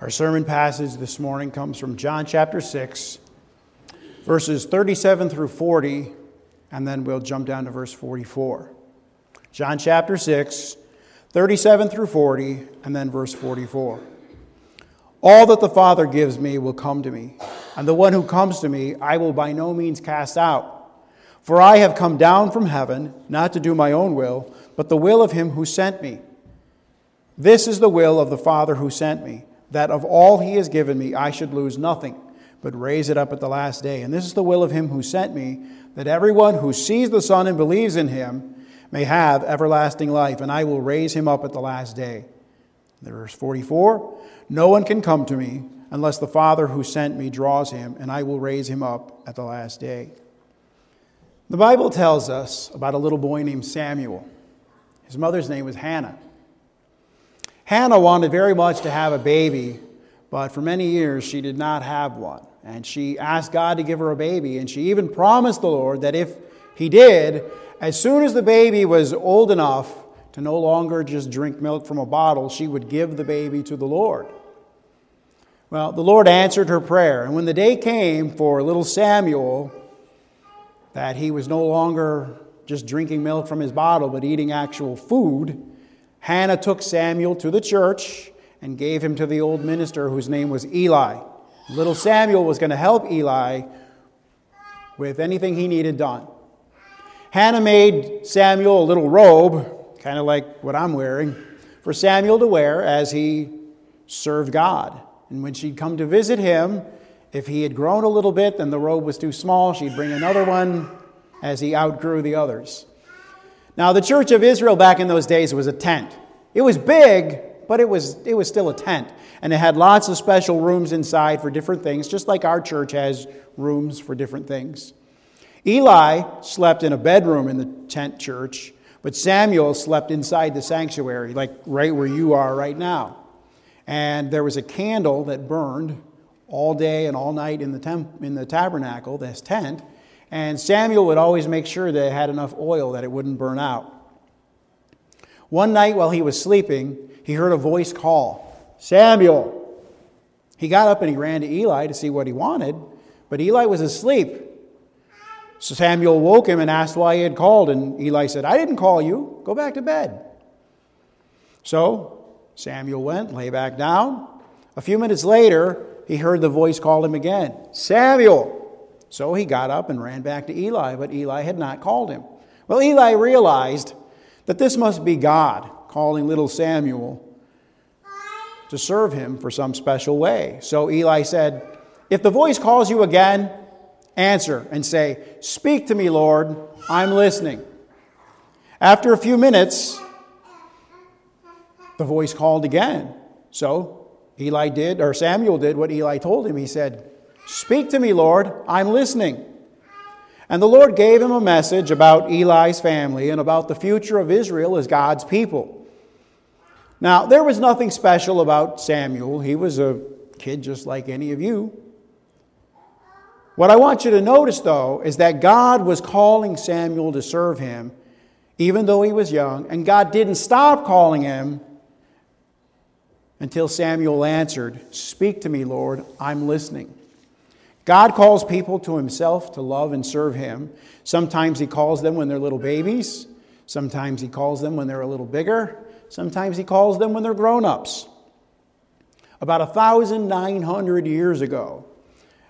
Our sermon passage this morning comes from John chapter 6, verses 37 through 40, and then we'll jump down to verse 44. John chapter 6, 37 through 40, and then verse 44. All that the Father gives me will come to me, and the one who comes to me I will by no means cast out. For I have come down from heaven, not to do my own will, but the will of him who sent me. This is the will of the Father who sent me, that of all he has given me I should lose nothing, but raise it up at the last day. And this is the will of him who sent me, that everyone who sees the Son and believes in him may have everlasting life, and I will raise him up at the last day. Verse 44 No one can come to me unless the Father who sent me draws him, and I will raise him up at the last day. The Bible tells us about a little boy named Samuel. His mother's name was Hannah. Hannah wanted very much to have a baby, but for many years she did not have one. And she asked God to give her a baby, and she even promised the Lord that if he did, as soon as the baby was old enough to no longer just drink milk from a bottle, she would give the baby to the Lord. Well, the Lord answered her prayer, and when the day came for little Samuel that he was no longer just drinking milk from his bottle, but eating actual food, Hannah took Samuel to the church and gave him to the old minister whose name was Eli. Little Samuel was going to help Eli with anything he needed done. Hannah made Samuel a little robe, kind of like what I'm wearing, for Samuel to wear as he served God. And when she'd come to visit him, if he had grown a little bit, then the robe was too small. She'd bring another one as he outgrew the others. Now, the church of Israel back in those days was a tent. It was big, but it was, it was still a tent. And it had lots of special rooms inside for different things, just like our church has rooms for different things. Eli slept in a bedroom in the tent church, but Samuel slept inside the sanctuary, like right where you are right now. And there was a candle that burned all day and all night in the, temp- in the tabernacle, this tent. And Samuel would always make sure that it had enough oil that it wouldn't burn out. One night while he was sleeping, he heard a voice call, Samuel. He got up and he ran to Eli to see what he wanted, but Eli was asleep. So Samuel woke him and asked why he had called, and Eli said, I didn't call you. Go back to bed. So Samuel went, lay back down. A few minutes later, he heard the voice call him again Samuel! So he got up and ran back to Eli, but Eli had not called him. Well, Eli realized that this must be God calling little Samuel to serve him for some special way. So Eli said, If the voice calls you again, answer and say, Speak to me, Lord, I'm listening. After a few minutes, the voice called again. So Eli did, or Samuel did what Eli told him. He said, Speak to me, Lord, I'm listening. And the Lord gave him a message about Eli's family and about the future of Israel as God's people. Now, there was nothing special about Samuel. He was a kid just like any of you. What I want you to notice, though, is that God was calling Samuel to serve him, even though he was young, and God didn't stop calling him until Samuel answered, Speak to me, Lord, I'm listening. God calls people to himself to love and serve him. Sometimes he calls them when they're little babies. Sometimes he calls them when they're a little bigger. Sometimes he calls them when they're grown ups. About 1,900 years ago,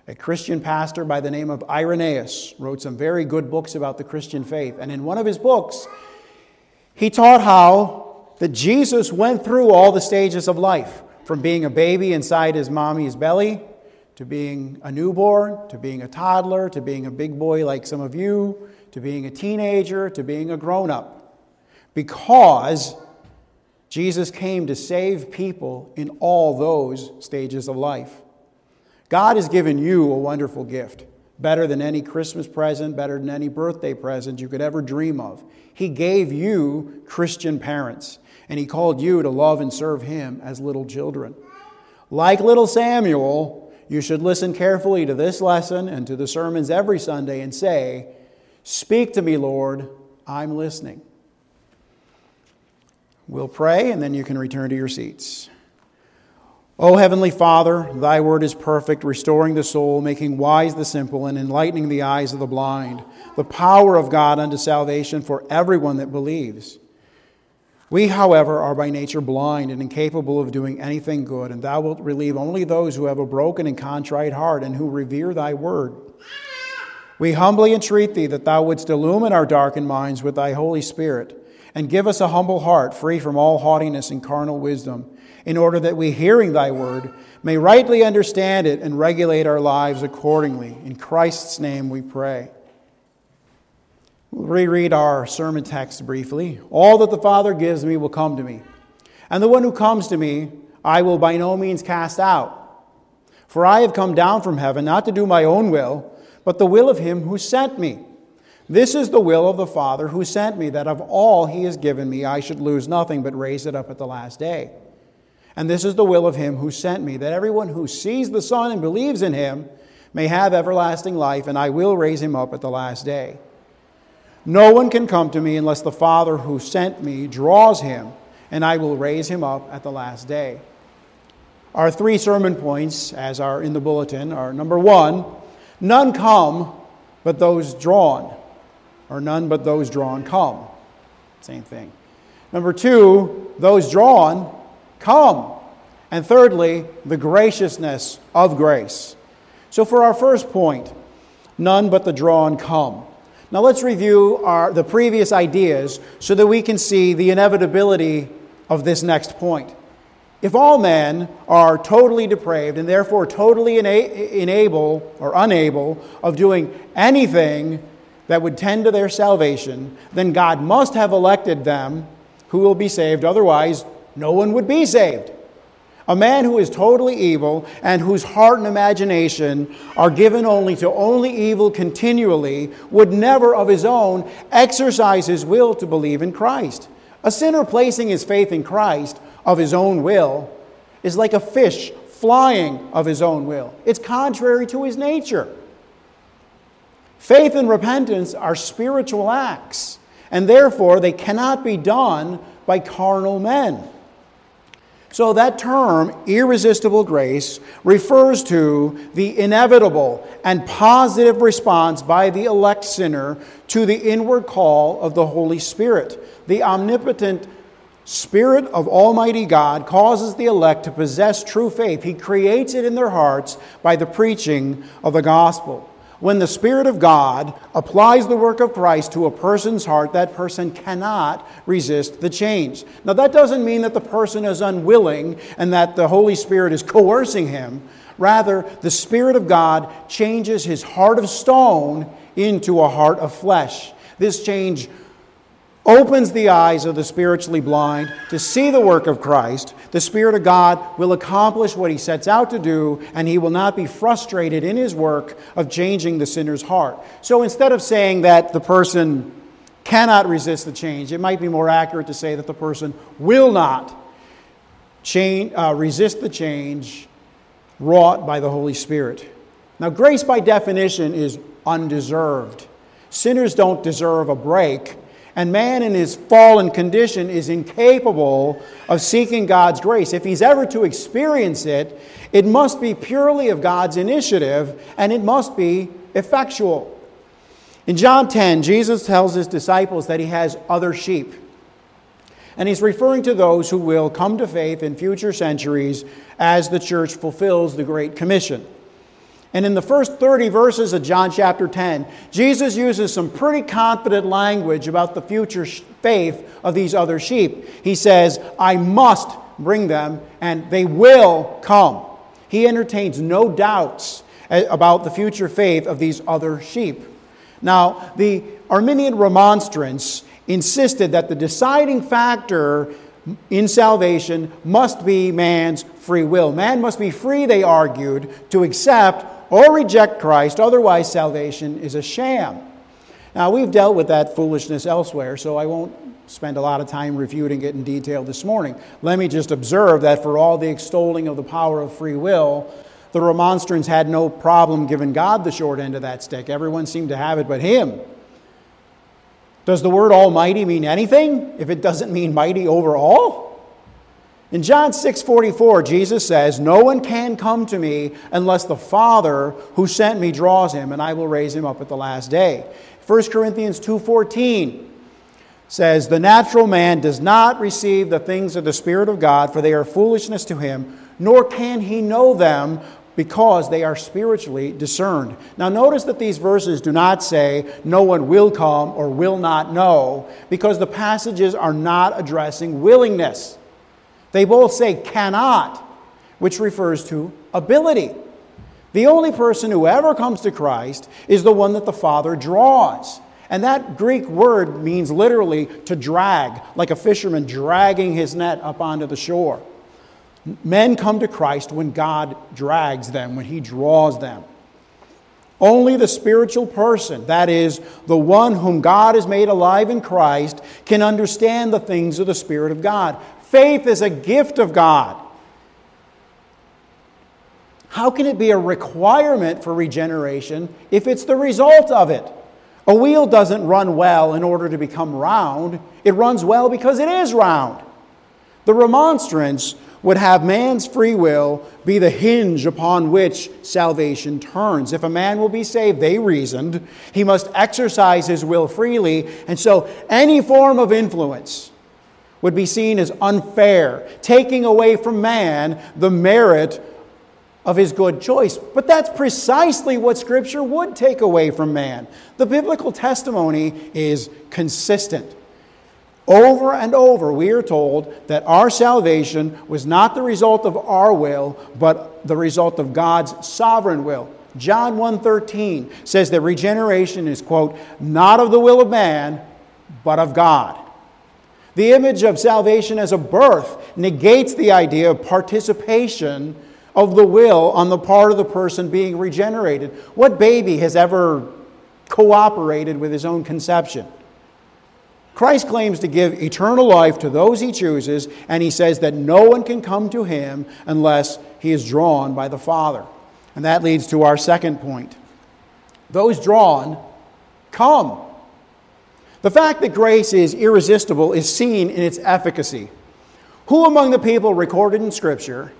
a Christian pastor by the name of Irenaeus wrote some very good books about the Christian faith. And in one of his books, he taught how that Jesus went through all the stages of life from being a baby inside his mommy's belly to being a newborn to being a toddler to being a big boy like some of you to being a teenager to being a grown up. Because Jesus came to save people in all those stages of life. God has given you a wonderful gift, better than any Christmas present, better than any birthday present you could ever dream of. He gave you Christian parents and he called you to love and serve him as little children. Like little Samuel, you should listen carefully to this lesson and to the sermons every Sunday and say, Speak to me, Lord, I'm listening. We'll pray and then you can return to your seats. O Heavenly Father, thy word is perfect, restoring the soul, making wise the simple, and enlightening the eyes of the blind. The power of God unto salvation for everyone that believes. We, however, are by nature blind and incapable of doing anything good, and thou wilt relieve only those who have a broken and contrite heart and who revere thy word. We humbly entreat thee that thou wouldst illumine our darkened minds with thy Holy Spirit, and give us a humble heart, free from all haughtiness and carnal wisdom in order that we, hearing thy word, may rightly understand it and regulate our lives accordingly. In Christ's name we pray. We'll reread our sermon text briefly. All that the Father gives me will come to me, and the one who comes to me I will by no means cast out. For I have come down from heaven not to do my own will, but the will of him who sent me. This is the will of the Father who sent me, that of all he has given me I should lose nothing, but raise it up at the last day. And this is the will of him who sent me, that everyone who sees the Son and believes in him may have everlasting life, and I will raise him up at the last day. No one can come to me unless the Father who sent me draws him, and I will raise him up at the last day. Our three sermon points, as are in the bulletin, are number one, none come but those drawn, or none but those drawn come. Same thing. Number two, those drawn come. And thirdly, the graciousness of grace. So, for our first point, none but the drawn come. Now, let's review our, the previous ideas so that we can see the inevitability of this next point. If all men are totally depraved and therefore totally ina- or unable of doing anything that would tend to their salvation, then God must have elected them who will be saved. Otherwise, no one would be saved. A man who is totally evil and whose heart and imagination are given only to only evil continually would never of his own exercise his will to believe in Christ. A sinner placing his faith in Christ of his own will is like a fish flying of his own will. It's contrary to his nature. Faith and repentance are spiritual acts, and therefore they cannot be done by carnal men. So, that term, irresistible grace, refers to the inevitable and positive response by the elect sinner to the inward call of the Holy Spirit. The omnipotent Spirit of Almighty God causes the elect to possess true faith. He creates it in their hearts by the preaching of the gospel. When the Spirit of God applies the work of Christ to a person's heart, that person cannot resist the change. Now, that doesn't mean that the person is unwilling and that the Holy Spirit is coercing him. Rather, the Spirit of God changes his heart of stone into a heart of flesh. This change opens the eyes of the spiritually blind to see the work of Christ, the Spirit of God will accomplish what he sets out to do, and he will not be frustrated in his work of changing the sinner's heart. So instead of saying that the person cannot resist the change, it might be more accurate to say that the person will not change, uh, resist the change wrought by the Holy Spirit. Now, grace by definition is undeserved. Sinners don't deserve a break and man in his fallen condition is incapable of seeking God's grace. If he's ever to experience it, it must be purely of God's initiative and it must be effectual. In John 10, Jesus tells his disciples that he has other sheep. And he's referring to those who will come to faith in future centuries as the church fulfills the Great Commission. And in the first 30 verses of John chapter 10, Jesus uses some pretty confident language about the future faith of these other sheep. He says, I must bring them, and they will come. He entertains no doubts eh, about the future faith of these other sheep. Now, the Arminian remonstrance insisted that the deciding factor in salvation must be man's free will. Man must be free, they argued, to accept or reject Christ, otherwise, salvation is a sham. Now, we've dealt with that foolishness elsewhere, so I won't spend a lot of time refuting it in detail this morning. Let me just observe that for all the extolling of the power of free will, the remonstrants had no problem giving God the short end of that stick. Everyone seemed to have it but him. Does the word almighty mean anything if it doesn't mean mighty over all? In John 6:44, Jesus says, "No one can come to me unless the Father who sent me draws him, and I will raise him up at the last day." 1 Corinthians 2:14 says, "The natural man does not receive the things of the Spirit of God, for they are foolishness to him, nor can he know them because they are spiritually discerned." Now notice that these verses do not say no one will come or will not know, because the passages are not addressing willingness. They both say cannot, which refers to ability. The only person who ever comes to Christ is the one that the Father draws. And that Greek word means literally to drag, like a fisherman dragging his net up onto the shore. Men come to Christ when God drags them, when He draws them. Only the spiritual person, that is, the one whom God has made alive in Christ, can understand the things of the Spirit of God. Faith is a gift of God. How can it be a requirement for regeneration if it's the result of it? A wheel doesn't run well in order to become round, it runs well because it is round. The remonstrance would have man's free will be the hinge upon which salvation turns. If a man will be saved, they reasoned, he must exercise his will freely, and so any form of influence would be seen as unfair, taking away from man the merit of his good choice. But that's precisely what Scripture would take away from man. The biblical testimony is consistent. Over and over, we are told that our salvation was not the result of our will, but the result of God's sovereign will. John 1:13 says that regeneration is quote not of the will of man, but of God. The image of salvation as a birth negates the idea of participation of the will on the part of the person being regenerated. What baby has ever cooperated with his own conception? Christ claims to give eternal life to those he chooses, and he says that no one can come to him unless he is drawn by the Father. And that leads to our second point. Those drawn come. The fact that grace is irresistible is seen in its efficacy. Who among the people recorded in Scripture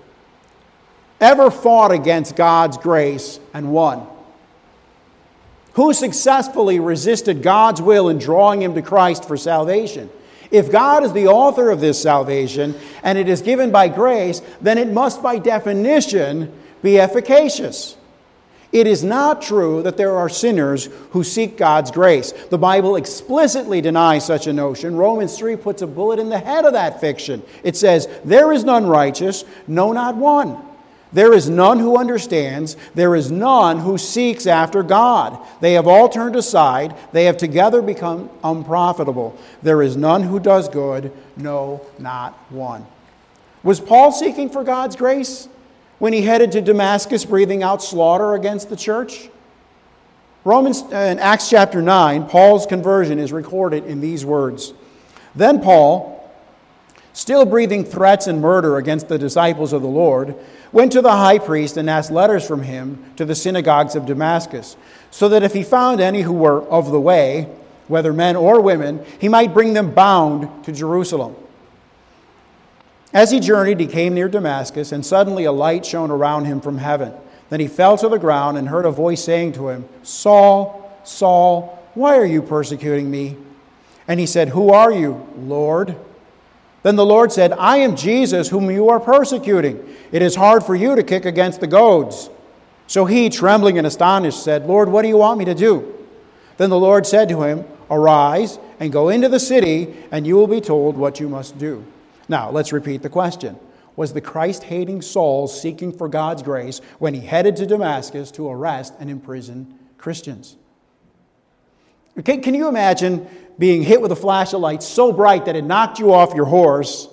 ever fought against God's grace and won? Who successfully resisted God's will in drawing him to Christ for salvation? If God is the author of this salvation and it is given by grace, then it must by definition be efficacious. It is not true that there are sinners who seek God's grace. The Bible explicitly denies such a notion. Romans 3 puts a bullet in the head of that fiction. It says, There is none righteous, no, not one. There is none who understands. There is none who seeks after God. They have all turned aside. They have together become unprofitable. There is none who does good. No, not one. Was Paul seeking for God's grace? When he headed to Damascus, breathing out slaughter against the church? Romans, uh, in Acts chapter 9, Paul's conversion is recorded in these words. Then Paul, still breathing threats and murder against the disciples of the Lord, went to the high priest and asked letters from him to the synagogues of Damascus, so that if he found any who were of the way, whether men or women, he might bring them bound to Jerusalem. As he journeyed, he came near Damascus, and suddenly a light shone around him from heaven. Then he fell to the ground and heard a voice saying to him, Saul, Saul, why are you persecuting me? And he said, Who are you, Lord? Then the Lord said, I am Jesus, whom you are persecuting. It is hard for you to kick against the goads. So he, trembling and astonished, said, Lord, what do you want me to do? Then the Lord said to him, Arise and go into the city, and you will be told what you must do. Now, let's repeat the question. Was the Christ hating Saul seeking for God's grace when he headed to Damascus to arrest and imprison Christians? Okay, can you imagine being hit with a flash of light so bright that it knocked you off your horse,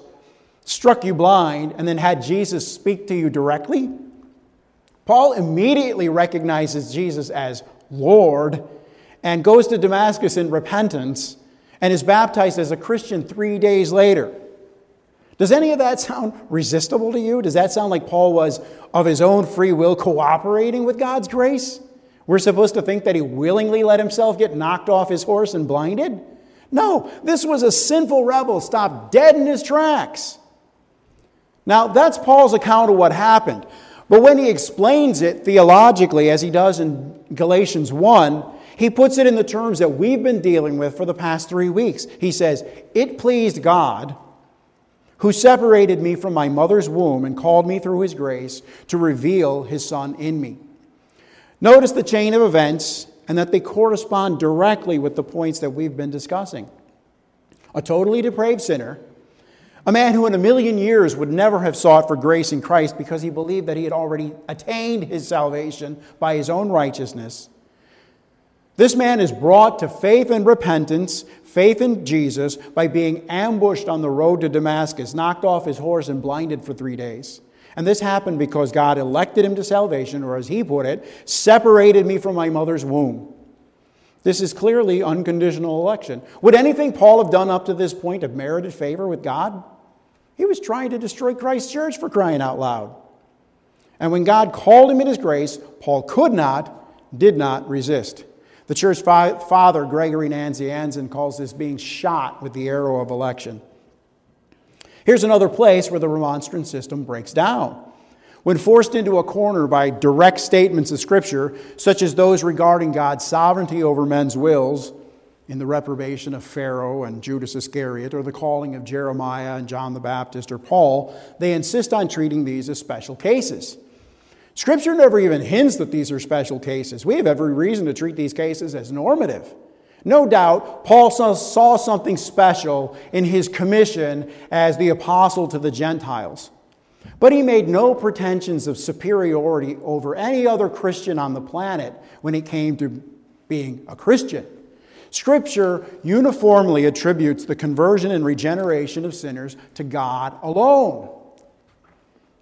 struck you blind, and then had Jesus speak to you directly? Paul immediately recognizes Jesus as Lord and goes to Damascus in repentance and is baptized as a Christian three days later. Does any of that sound resistible to you? Does that sound like Paul was of his own free will cooperating with God's grace? We're supposed to think that he willingly let himself get knocked off his horse and blinded? No, this was a sinful rebel stopped dead in his tracks. Now, that's Paul's account of what happened. But when he explains it theologically, as he does in Galatians 1, he puts it in the terms that we've been dealing with for the past three weeks. He says, It pleased God, who separated me from my mother's womb and called me through his grace to reveal his Son in me. Notice the chain of events and that they correspond directly with the points that we've been discussing. A totally depraved sinner, a man who in a million years would never have sought for grace in Christ because he believed that he had already attained his salvation by his own righteousness this man is brought to faith and repentance, faith in Jesus, by being ambushed on the road to Damascus, knocked off his horse, and blinded for three days. And this happened because God elected him to salvation, or as he put it, separated me from my mother's womb. This is clearly unconditional election. Would anything Paul have done up to this point have merited favor with God? He was trying to destroy Christ's church for crying out loud. And when God called him in his grace, Paul could not, did not resist. The church father, Gregory Nazianzen, calls this being shot with the arrow of election. Here's another place where the remonstrance system breaks down. When forced into a corner by direct statements of Scripture, such as those regarding God's sovereignty over men's wills, in the reprobation of Pharaoh and Judas Iscariot, or the calling of Jeremiah and John the Baptist or Paul, they insist on treating these as special cases. Scripture never even hints that these are special cases. We have every reason to treat these cases as normative. No doubt, Paul saw something special in his commission as the apostle to the Gentiles. But he made no pretensions of superiority over any other Christian on the planet when it came to being a Christian. Scripture uniformly attributes the conversion and regeneration of sinners to God alone.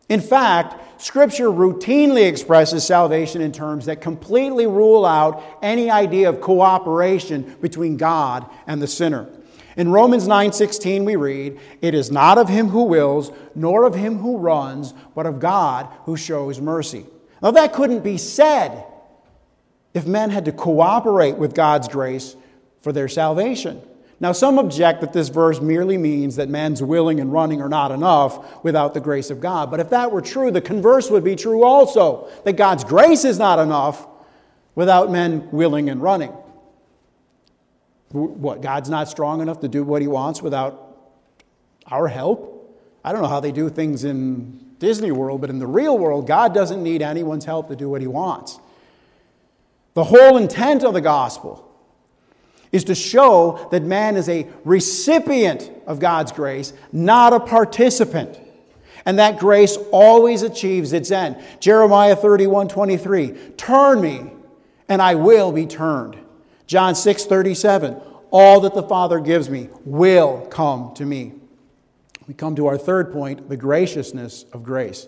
In fact, Scripture routinely expresses salvation in terms that completely rule out any idea of cooperation between God and the sinner. In Romans 9:16 we read, "It is not of him who wills, nor of him who runs, but of God who shows mercy." Now that couldn't be said if men had to cooperate with God's grace for their salvation. Now, some object that this verse merely means that man's willing and running are not enough without the grace of God. But if that were true, the converse would be true also that God's grace is not enough without men willing and running. What, God's not strong enough to do what he wants without our help? I don't know how they do things in Disney World, but in the real world, God doesn't need anyone's help to do what he wants. The whole intent of the gospel is to show that man is a recipient of God's grace, not a participant. And that grace always achieves its end. Jeremiah 31 23, turn me, and I will be turned. John 6 37, all that the Father gives me will come to me. We come to our third point the graciousness of grace.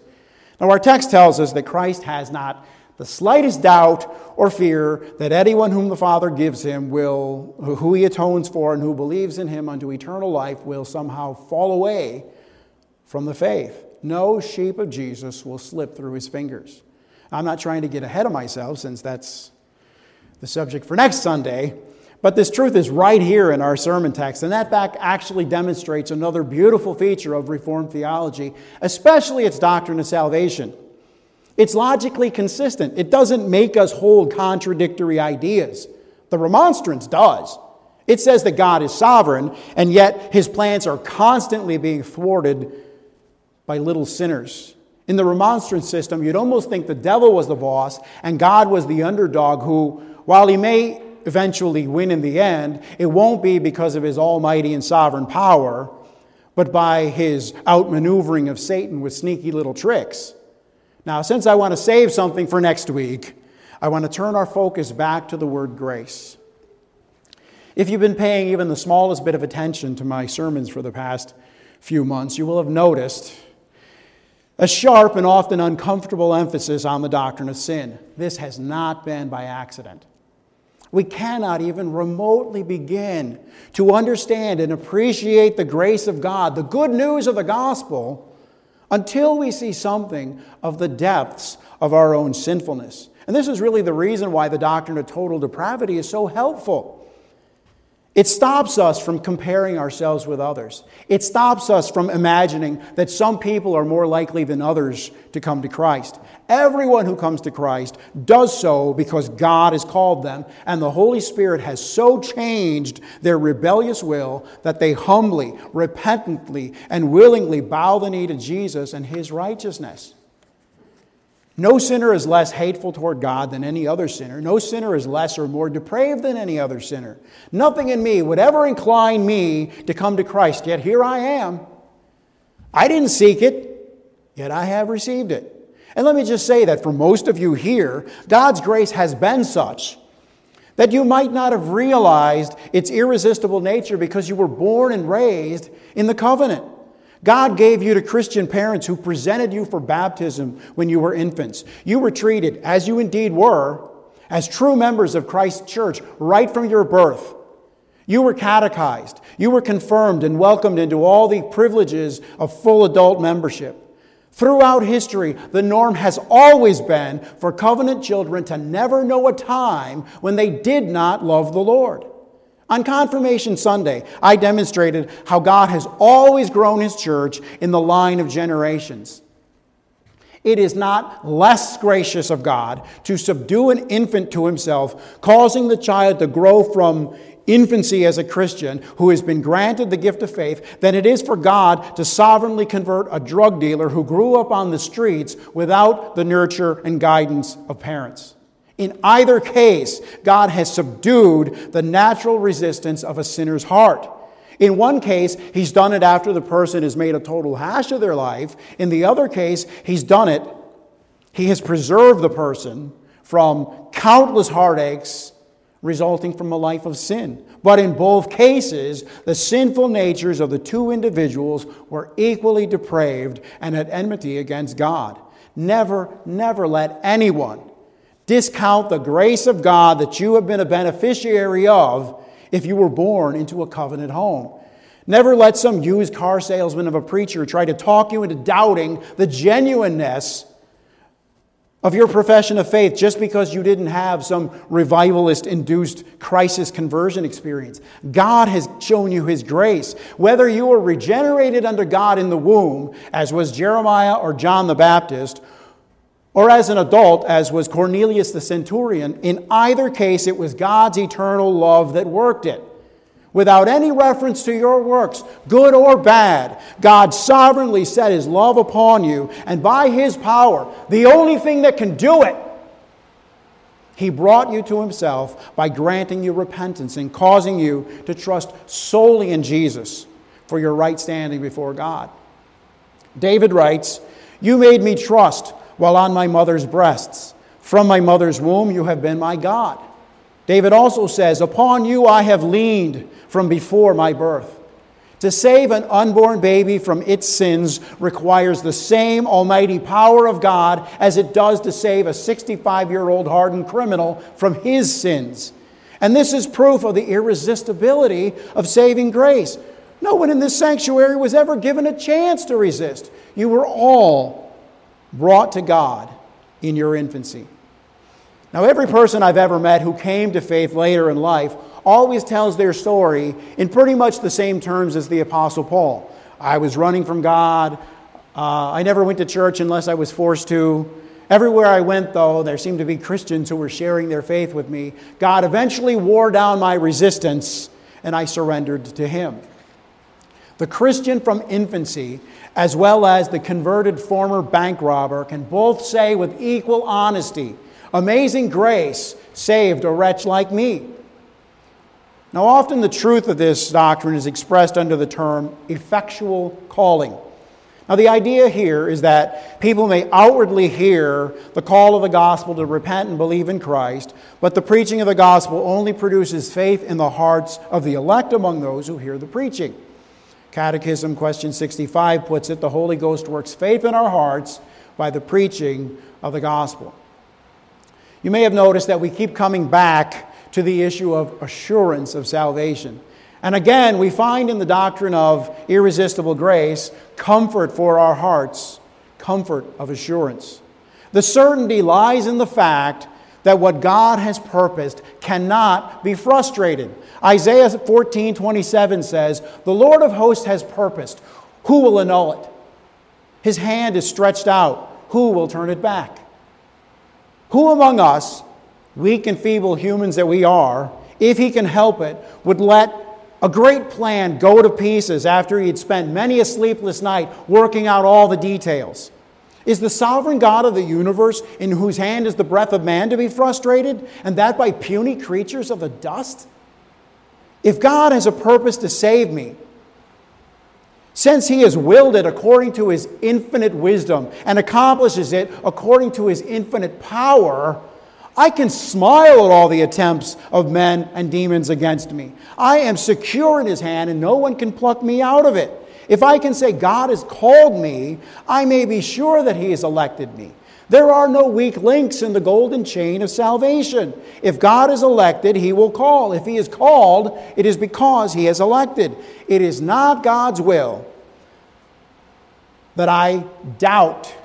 Now, our text tells us that Christ has not the slightest doubt or fear that anyone whom the Father gives him will, who he atones for and who believes in him unto eternal life, will somehow fall away from the faith. No sheep of Jesus will slip through his fingers. I'm not trying to get ahead of myself since that's the subject for next Sunday, but this truth is right here in our sermon text, and that fact actually demonstrates another beautiful feature of Reformed theology, especially its doctrine of salvation. It's logically consistent. It doesn't make us hold contradictory ideas. The remonstrance does. It says that God is sovereign, and yet his plans are constantly being thwarted by little sinners. In the remonstrance system, you'd almost think the devil was the boss and God was the underdog who, while he may eventually win in the end, it won't be because of his almighty and sovereign power, but by his outmaneuvering of Satan with sneaky little tricks. Now, since I want to save something for next week, I want to turn our focus back to the word grace. If you've been paying even the smallest bit of attention to my sermons for the past few months, you will have noticed a sharp and often uncomfortable emphasis on the doctrine of sin. This has not been by accident. We cannot even remotely begin to understand and appreciate the grace of God, the good news of the gospel, until we see something of the depths of our own sinfulness. And this is really the reason why the doctrine of total depravity is so helpful. It stops us from comparing ourselves with others. It stops us from imagining that some people are more likely than others to come to Christ. Everyone who comes to Christ does so because God has called them, and the Holy Spirit has so changed their rebellious will that they humbly, repentantly, and willingly bow the knee to Jesus and his righteousness. No sinner is less hateful toward God than any other sinner. No sinner is less or more depraved than any other sinner. Nothing in me would ever incline me to come to Christ, yet here I am. I didn't seek it, yet I have received it. And let me just say that for most of you here, God's grace has been such that you might not have realized its irresistible nature because you were born and raised in the covenant. God gave you to Christian parents who presented you for baptism when you were infants. You were treated, as you indeed were, as true members of Christ's church right from your birth. You were catechized. You were confirmed and welcomed into all the privileges of full adult membership. Throughout history, the norm has always been for covenant children to never know a time when they did not love the Lord. On Confirmation Sunday, I demonstrated how God has always grown His church in the line of generations. It is not less gracious of God to subdue an infant to Himself, causing the child to grow from infancy as a Christian who has been granted the gift of faith than it is for God to sovereignly convert a drug dealer who grew up on the streets without the nurture and guidance of parents. In either case, God has subdued the natural resistance of a sinner's heart. In one case, he's done it after the person has made a total hash of their life. In the other case, he's done it, he has preserved the person from countless heartaches resulting from a life of sin. But in both cases, the sinful natures of the two individuals were equally depraved and at enmity against God. Never, never let anyone discount the grace of God that you have been a beneficiary of if you were born into a covenant home. Never let some used car salesman of a preacher try to talk you into doubting the genuineness of your profession of faith just because you didn't have some revivalist induced crisis conversion experience. God has shown you His grace. Whether you were regenerated under God in the womb, as was Jeremiah or John the Baptist, or as an adult, as was Cornelius the centurion, in either case, it was God's eternal love that worked it. Without any reference to your works, good or bad, God sovereignly set his love upon you, and by his power, the only thing that can do it, he brought you to himself by granting you repentance and causing you to trust solely in Jesus for your right standing before God. David writes, You made me trust while on my mother's breasts. From my mother's womb, you have been my God. David also says, Upon you I have leaned from before my birth. To save an unborn baby from its sins requires the same almighty power of God as it does to save a 65 year old hardened criminal from his sins. And this is proof of the irresistibility of saving grace. No one in this sanctuary was ever given a chance to resist. You were all brought to God in your infancy. Now, every person I've ever met who came to faith later in life always tells their story in pretty much the same terms as the Apostle Paul. I was running from God. Uh, I never went to church unless I was forced to. Everywhere I went, though, there seemed to be Christians who were sharing their faith with me. God eventually wore down my resistance, and I surrendered to Him. The Christian from infancy as well as the converted former bank robber, can both say with equal honesty, Amazing grace saved a wretch like me. Now, often the truth of this doctrine is expressed under the term effectual calling. Now, the idea here is that people may outwardly hear the call of the gospel to repent and believe in Christ, but the preaching of the gospel only produces faith in the hearts of the elect among those who hear the preaching. Catechism, question 65, puts it the Holy Ghost works faith in our hearts by the preaching of the gospel. You may have noticed that we keep coming back to the issue of assurance of salvation. And again, we find in the doctrine of irresistible grace comfort for our hearts, comfort of assurance. The certainty lies in the fact that what God has purposed cannot be frustrated. Isaiah 14 27 says, The Lord of hosts has purposed. Who will annul it? His hand is stretched out. Who will turn it back? Who among us, weak and feeble humans that we are, if he can help it, would let a great plan go to pieces after he had spent many a sleepless night working out all the details? Is the sovereign God of the universe, in whose hand is the breath of man, to be frustrated, and that by puny creatures of the dust? If God has a purpose to save me, since he has willed it according to his infinite wisdom and accomplishes it according to his infinite power, I can smile at all the attempts of men and demons against me. I am secure in his hand, and no one can pluck me out of it. If I can say, God has called me, I may be sure that He has elected me. There are no weak links in the golden chain of salvation. If God is elected, He will call. If He is called, it is because He has elected. It is not God's will that I doubt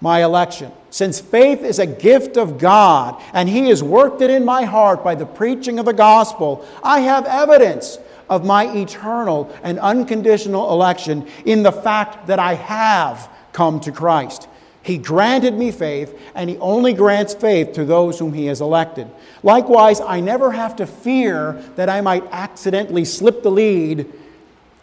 my election. Since faith is a gift of God and He has worked it in my heart by the preaching of the gospel, I have evidence of my eternal and unconditional election in the fact that I have come to Christ. He granted me faith, and He only grants faith to those whom He has elected. Likewise, I never have to fear that I might accidentally slip the lead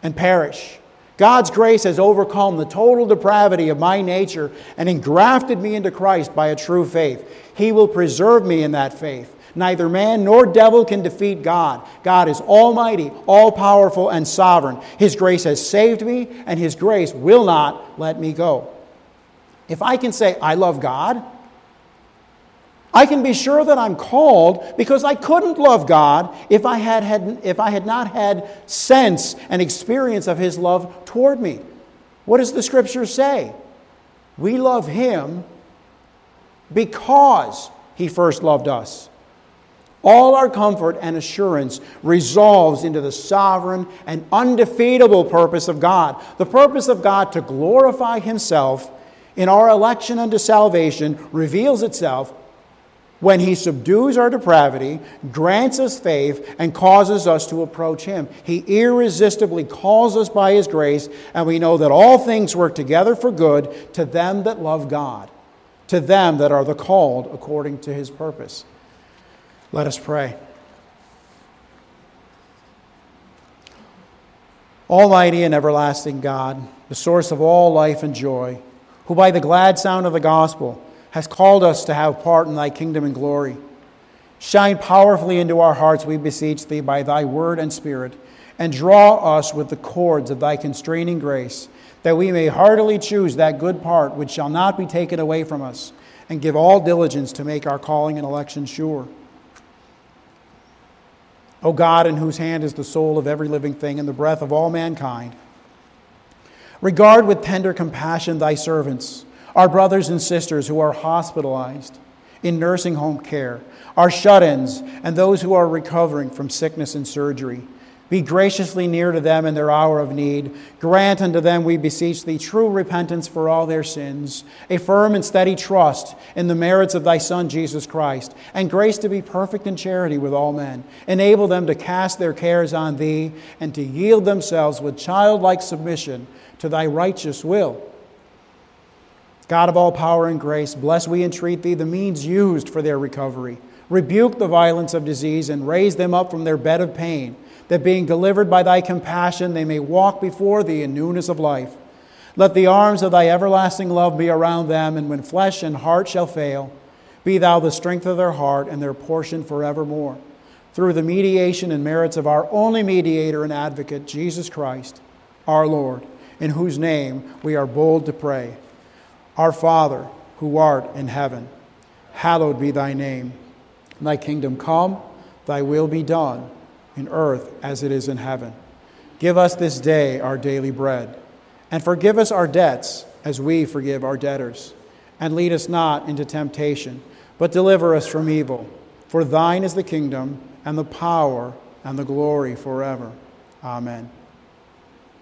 and perish. God's grace has overcome the total depravity of my nature and engrafted me into Christ by a true faith. He will preserve me in that faith. Neither man nor devil can defeat God. God is almighty, all powerful, and sovereign. His grace has saved me, and His grace will not let me go. If I can say, I love God, I can be sure that I'm called because I couldn't love God if I had, had, if I had not had sense and experience of His love toward me. What does the scripture say? We love Him because He first loved us. All our comfort and assurance resolves into the sovereign and undefeatable purpose of God. The purpose of God to glorify Himself in our election unto salvation reveals itself when He subdues our depravity, grants us faith, and causes us to approach Him. He irresistibly calls us by His grace, and we know that all things work together for good to them that love God, to them that are the called according to His purpose. Let us pray. Almighty and everlasting God, the source of all life and joy, who by the glad sound of the gospel has called us to have part in thy kingdom and glory, shine powerfully into our hearts, we beseech thee, by thy word and spirit, and draw us with the cords of thy constraining grace, that we may heartily choose that good part which shall not be taken away from us, and give all diligence to make our calling and election sure. O God, in whose hand is the soul of every living thing and the breath of all mankind, regard with tender compassion thy servants, our brothers and sisters who are hospitalized in nursing home care, our shut ins, and those who are recovering from sickness and surgery. Be graciously near to them in their hour of need. Grant unto them, we beseech thee, true repentance for all their sins, a firm and steady trust in the merits of thy Son, Jesus Christ, and grace to be perfect in charity with all men. Enable them to cast their cares on thee and to yield themselves with childlike submission to thy righteous will. God of all power and grace, bless, we entreat thee, the means used for their recovery. Rebuke the violence of disease and raise them up from their bed of pain that being delivered by thy compassion, they may walk before thee in newness of life. Let the arms of thy everlasting love be around them, and when flesh and heart shall fail, be thou the strength of their heart and their portion forevermore. Through the mediation and merits of our only mediator and advocate, Jesus Christ, our Lord, in whose name we are bold to pray. Our Father, who art in heaven, hallowed be thy name. Thy kingdom come, thy will be done in earth as it is in heaven. Give us this day our daily bread, and forgive us our debts as we forgive our debtors. And lead us not into temptation, but deliver us from evil. For thine is the kingdom, and the power, and the glory forever. Amen.